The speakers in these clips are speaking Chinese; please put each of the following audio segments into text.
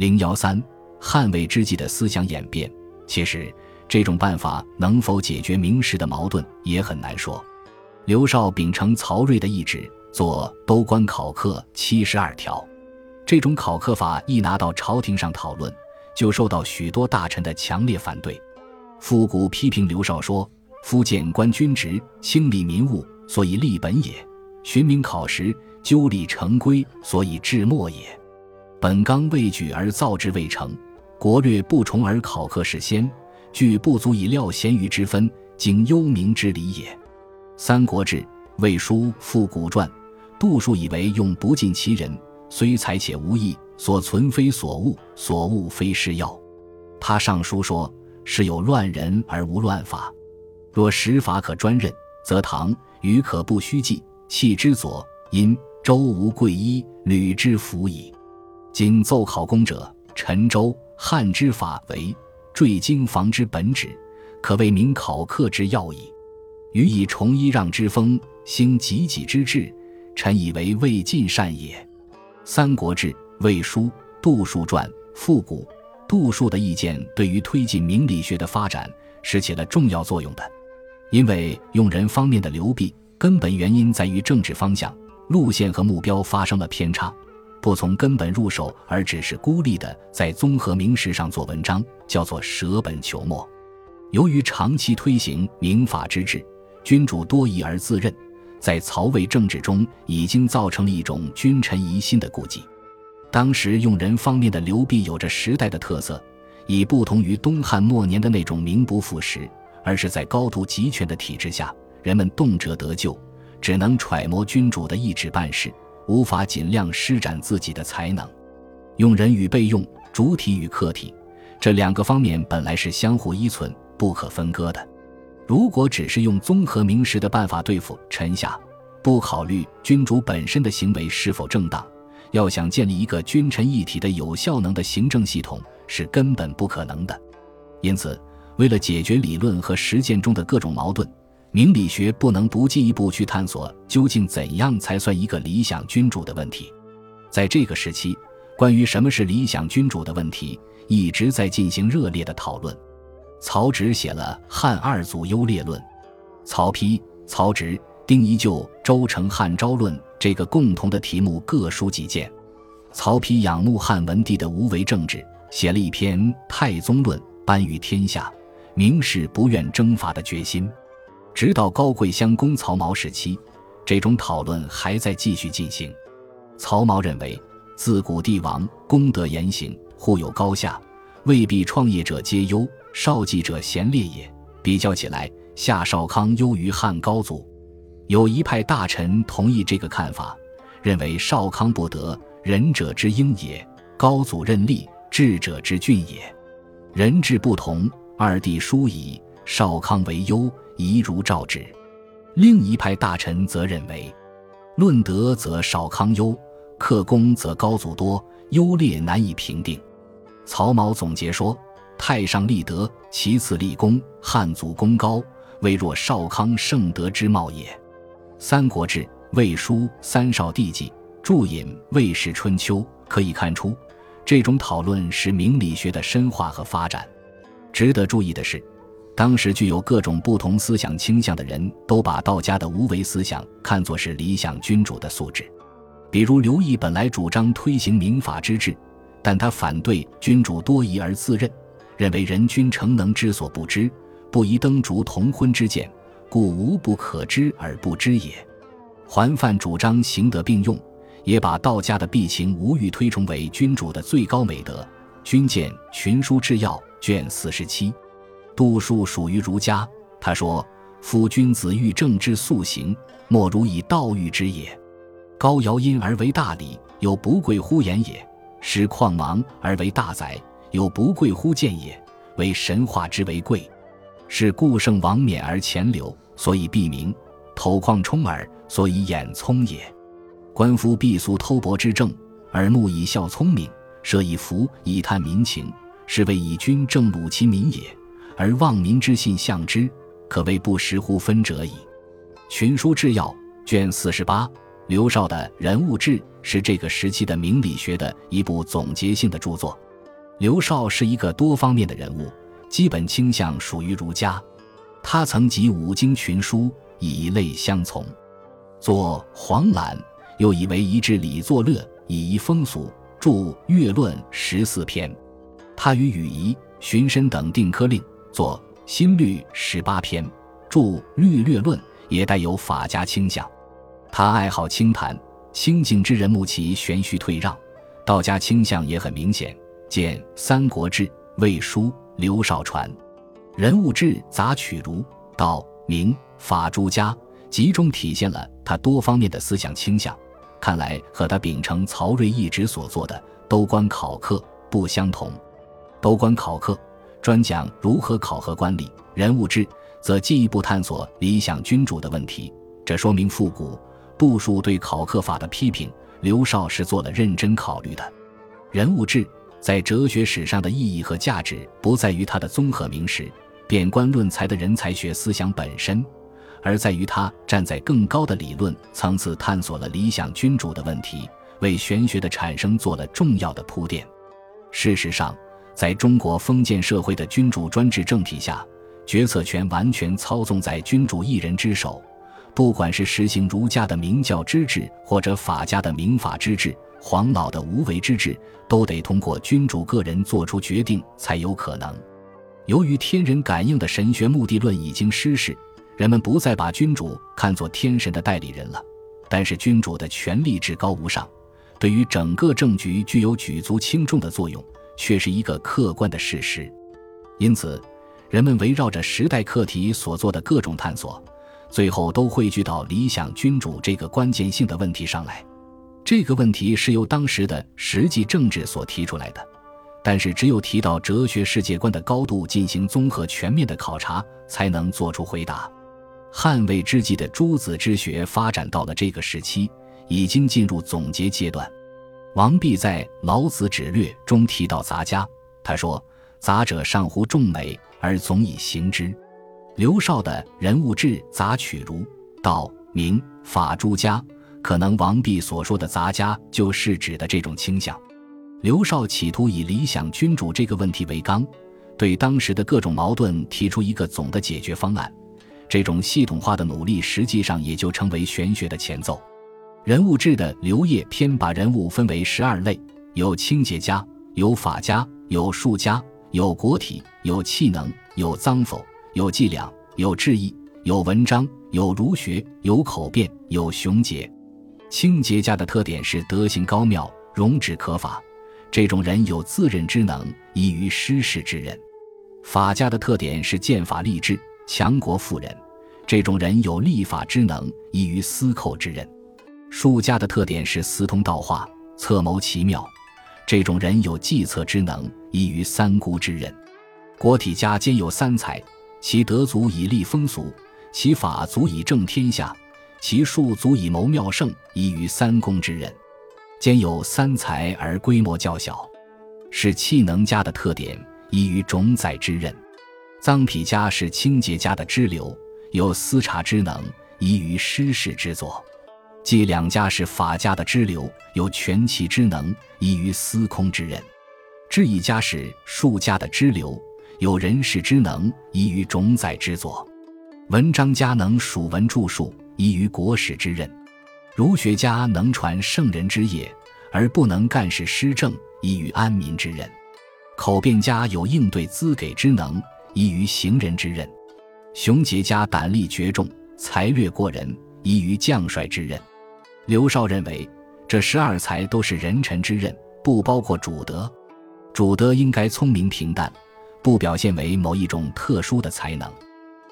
零幺三，汉魏之际的思想演变，其实这种办法能否解决明时的矛盾也很难说。刘少秉承曹睿的意志，做都官考课七十二条，这种考课法一拿到朝廷上讨论，就受到许多大臣的强烈反对。复古批评刘少说：“夫谏官军职，清理民务，所以立本也；寻名考实，纠理成规，所以治末也。”本纲未举而造之未成，国略不崇而考课是先，具不足以料贤愚之分，经幽冥之理也。《三国志·魏书·复古传》，杜叔以为用不尽其人，虽才且无益，所存非所恶，所恶非是要。他上书说：“是有乱人而无乱法，若实法可专任，则唐虞可不虚计，弃之左，因周无贵一，吕之服矣。”今奏考功者，陈州汉之法为坠经房之本旨，可谓明考课之要矣。予以崇揖让之风，兴己己之志，臣以为未尽善也。《三国志·魏书·杜叔传》复古，杜叔的意见对于推进明理学的发展是起了重要作用的。因为用人方面的流弊，根本原因在于政治方向、路线和目标发生了偏差。不从根本入手，而只是孤立的在综合名实上做文章，叫做舍本求末。由于长期推行明法之治，君主多疑而自任，在曹魏政治中已经造成了一种君臣疑心的顾忌。当时用人方面的流弊有着时代的特色，已不同于东汉末年的那种名不副实，而是在高度集权的体制下，人们动辄得咎，只能揣摩君主的意志办事。无法尽量施展自己的才能，用人与被用、主体与客体这两个方面本来是相互依存、不可分割的。如果只是用综合明实的办法对付臣下，不考虑君主本身的行为是否正当，要想建立一个君臣一体的有效能的行政系统是根本不可能的。因此，为了解决理论和实践中的各种矛盾。明理学不能不进一步去探索究竟怎样才算一个理想君主的问题。在这个时期，关于什么是理想君主的问题一直在进行热烈的讨论。曹植写了《汉二祖优劣论》，曹丕、曹植、丁仪就《周成汉昭论》这个共同的题目各抒己见。曹丕仰慕汉文帝的无为政治，写了一篇《太宗论》，颁于天下，明示不愿征伐的决心。直到高贵襄公曹髦时期，这种讨论还在继续进行。曹髦认为，自古帝王功德言行互有高下，未必创业者皆优，少计者贤劣也。比较起来，夏少康优于汉高祖。有一派大臣同意这个看法，认为少康不得仁者之英也，高祖任立智者之俊也。人智不同，二帝殊矣，少康为优。宜如照之。另一派大臣则认为，论德则少康优，克功则高祖多，优劣难以评定。曹髦总结说：“太上立德，其次立功。汉祖功高，未若少康圣德之貌也。”《三国志·魏书·三少帝纪》注引《魏氏春秋》，可以看出，这种讨论是明理学的深化和发展。值得注意的是。当时具有各种不同思想倾向的人都把道家的无为思想看作是理想君主的素质，比如刘毅本来主张推行民法之治，但他反对君主多疑而自任，认为人君诚能知所不知，不宜登烛同昏之见，故无不可知而不知也。桓范主张行德并用，也把道家的避情无欲推崇为君主的最高美德。君见《群书治要》卷四十七。杜叔属于儒家，他说：“夫君子欲正之素行，莫如以道育之也。高尧因而为大礼，有不贵乎言也；师旷芒而为大宰，有不贵乎谏也。为神话之为贵，是故圣王冕而前流，所以避名；偷旷充耳，所以眼聪也。官夫必俗偷薄之政，耳目以孝聪明，舍以福以探民情，是谓以君正鲁其民也。”而望民之信向之，可谓不识乎分者矣。《群书治要》卷四十八，刘绍的人物志是这个时期的明理学的一部总结性的著作。刘绍是一个多方面的人物，基本倾向属于儒家。他曾集五经群书，以类相从，作《黄览》，又以为一治礼作乐，以遗风俗，著《乐论》十四篇。他与禹仪、荀申等定科令，作《新律》十八篇，著《律略论》，也带有法家倾向。他爱好清谈，清静之人慕其玄虚退让，道家倾向也很明显。见《三国志》《魏书》刘绍传。人物志杂取儒、道、明、法诸家，集中体现了他多方面的思想倾向。看来和他秉承曹睿一直所做的《都官考课》不相同。《都官考课》专讲如何考核官吏，人物志则进一步探索理想君主的问题。这说明复古杜数对考课法的批评，刘绍是做了认真考虑的。人物志。在哲学史上的意义和价值，不在于他的综合名实、贬官论才的人才学思想本身，而在于他站在更高的理论层次探索了理想君主的问题，为玄学的产生做了重要的铺垫。事实上，在中国封建社会的君主专制政体下，决策权完全操纵在君主一人之手，不管是实行儒家的明教之治，或者法家的明法之治。黄老的无为之治都得通过君主个人做出决定才有可能。由于天人感应的神学目的论已经失势，人们不再把君主看作天神的代理人了。但是君主的权力至高无上，对于整个政局具有举足轻重的作用，却是一个客观的事实。因此，人们围绕着时代课题所做的各种探索，最后都汇聚到理想君主这个关键性的问题上来。这个问题是由当时的实际政治所提出来的，但是只有提到哲学世界观的高度进行综合全面的考察，才能做出回答。汉魏之际的诸子之学发展到了这个时期，已经进入总结阶段。王弼在《老子指略》中提到杂家，他说：“杂者上乎众美，而总以行之。”刘绍的人物志杂取儒、道、明、法诸家。可能王弼所说的杂家就是指的这种倾向。刘绍企图以理想君主这个问题为纲，对当时的各种矛盾提出一个总的解决方案。这种系统化的努力，实际上也就成为玄学的前奏。人物志的刘烨篇把人物分为十二类：有清洁家，有法家，有术家，有国体，有气能，有脏否，有伎俩，有志意，有文章，有儒学，有口辩，有雄杰。清洁家的特点是德行高妙、容止可法，这种人有自任之能，异于失事之人；法家的特点是建法立志、强国富人，这种人有立法之能，异于司寇之人；术家的特点是私通道化、策谋奇妙，这种人有计策之能，异于三姑之人；国体家兼有三才，其德足以立风俗，其法足以正天下。其术足以谋妙胜，异于三公之人；兼有三才而规模较小，是气能家的特点，异于种宰之人。臧否家是清洁家的支流，有思察之能，宜于失事之作；即两家是法家的支流，有权气之能，异于司空之人；智一家是术家的支流，有人事之能，异于种宰之作；文章家能属文著述。依于国史之任，儒学家能传圣人之业，而不能干事施政，依于安民之任；口辩家有应对资给之能，依于行人之任；雄杰家胆力绝众，才略过人，依于将帅之任。刘绍认为，这十二才都是人臣之任，不包括主德。主德应该聪明平淡，不表现为某一种特殊的才能。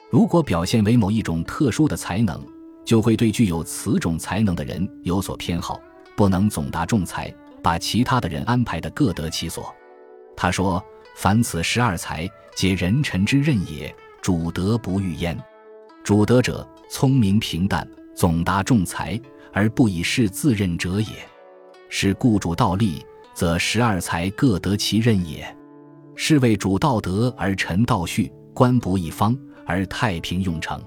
如果表现为某一种特殊的才能，就会对具有此种才能的人有所偏好，不能总达众才，把其他的人安排的各得其所。他说：“凡此十二才，皆人臣之任也，主德不欲焉。主德者，聪明平淡，总达众才，而不以事自任者也。是故主道立，则十二才各得其任也。是为主道德而臣道序，官不一方而太平用成。”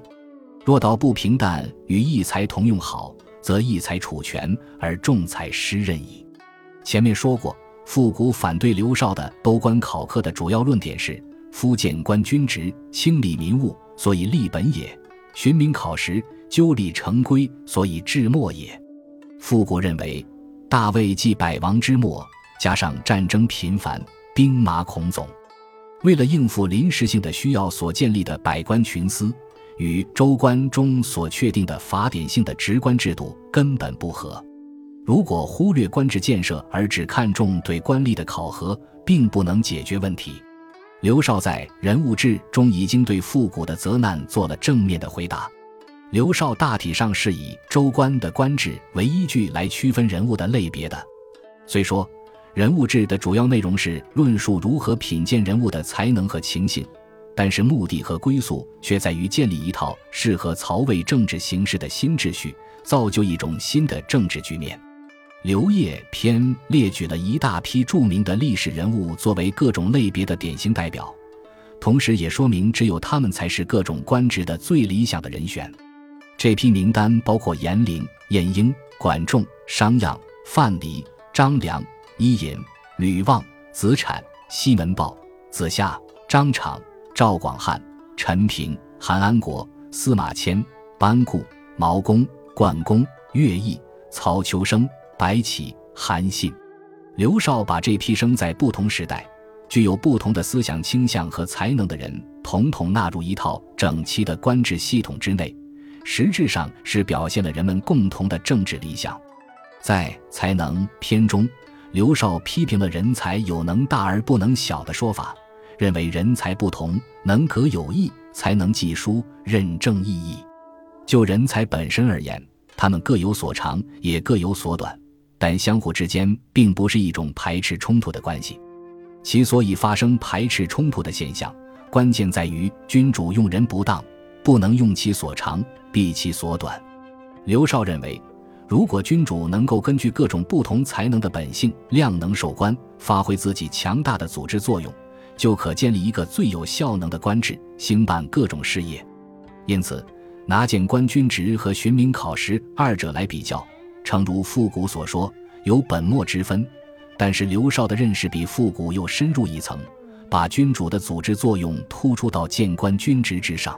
若道不平淡，与一才同用好，则一才处权而众才失任矣。前面说过，复古反对刘绍的都官考科的主要论点是：夫谏官军职，清理民务，所以立本也；寻民考实，纠理成规，所以至末也。复古认为，大魏继百王之末，加上战争频繁，兵马孔总，为了应付临时性的需要所建立的百官群司，与州官中所确定的法典性的职官制度根本不合。如果忽略官制建设而只看重对官吏的考核，并不能解决问题。刘绍在《人物志》中已经对复古的责难做了正面的回答。刘绍大体上是以州官的官制为依据来区分人物的类别的。虽说《人物志》的主要内容是论述如何品鉴人物的才能和情性，但是目的和归宿却在于建立一套适合曹魏政治形势的新秩序，造就一种新的政治局面。刘烨篇列举了一大批著名的历史人物作为各种类别的典型代表，同时也说明只有他们才是各种官职的最理想的人选。这批名单包括严陵、晏婴、管仲、商鞅、范蠡、张良、伊尹、吕望、子产、西门豹、子夏、张敞、赵广汉、陈平、韩安国、司马迁、班固、毛公、灌公、乐毅、曹秋生。白起、韩信、刘绍把这批生在不同时代、具有不同的思想倾向和才能的人，统统纳入一套整齐的官制系统之内，实质上是表现了人们共同的政治理想。在才能篇中，刘绍批评了人才有能大而不能小的说法，认为人才不同，能可有异，才能记书，任正意义。就人才本身而言，他们各有所长，也各有所短。但相互之间并不是一种排斥冲突的关系，其所以发生排斥冲突的现象，关键在于君主用人不当，不能用其所长，避其所短。刘绍认为，如果君主能够根据各种不同才能的本性，量能授官，发挥自己强大的组织作用，就可建立一个最有效能的官制，兴办各种事业。因此，拿谏官军职和寻民考实二者来比较。诚如复古所说，有本末之分，但是刘绍的认识比复古又深入一层，把君主的组织作用突出到谏官军职之上。